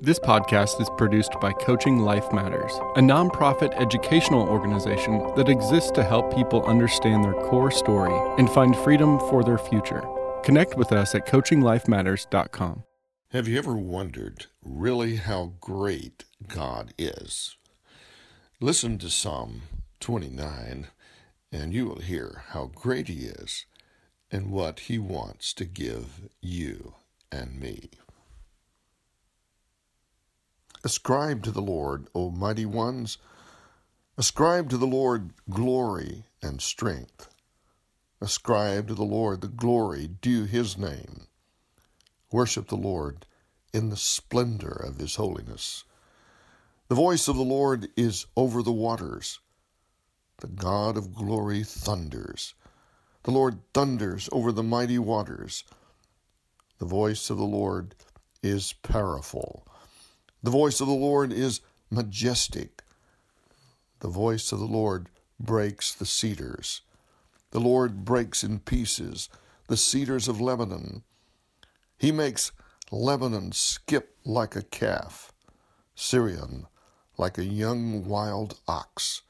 This podcast is produced by Coaching Life Matters, a nonprofit educational organization that exists to help people understand their core story and find freedom for their future. Connect with us at coachinglifematters.com. Have you ever wondered really how great God is? Listen to Psalm 29 and you will hear how great He is and what He wants to give you and me. Ascribe to the Lord, O mighty ones. Ascribe to the Lord glory and strength. Ascribe to the Lord the glory due his name. Worship the Lord in the splendor of his holiness. The voice of the Lord is over the waters. The God of glory thunders. The Lord thunders over the mighty waters. The voice of the Lord is powerful. The voice of the Lord is majestic. The voice of the Lord breaks the cedars. The Lord breaks in pieces the cedars of Lebanon. He makes Lebanon skip like a calf, Sirion like a young wild ox.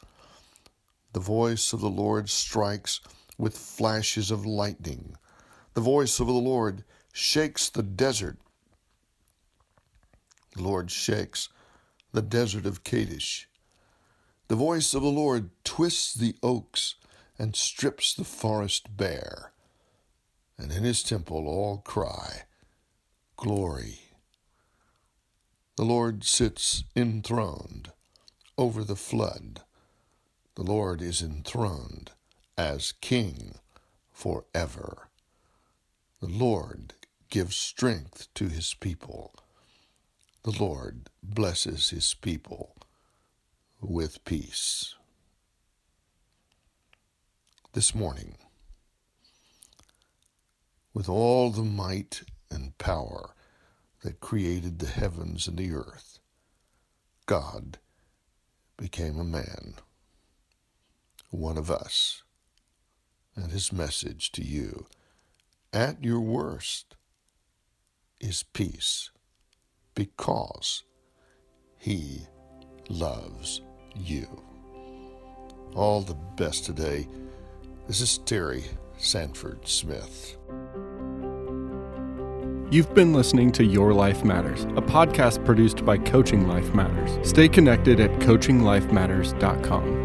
The voice of the Lord strikes with flashes of lightning. The voice of the Lord shakes the desert Lord shakes the desert of Kadesh. The voice of the Lord twists the oaks and strips the forest bare. And in his temple all cry, Glory. The Lord sits enthroned over the flood. The Lord is enthroned as King forever. The Lord gives strength to his people. The Lord blesses his people with peace. This morning, with all the might and power that created the heavens and the earth, God became a man, one of us, and his message to you at your worst is peace because He loves you. All the best today. This is Terry Sanford Smith. You've been listening to Your Life Matters, a podcast produced by Coaching Life Matters. Stay connected at coachinglifematters.com.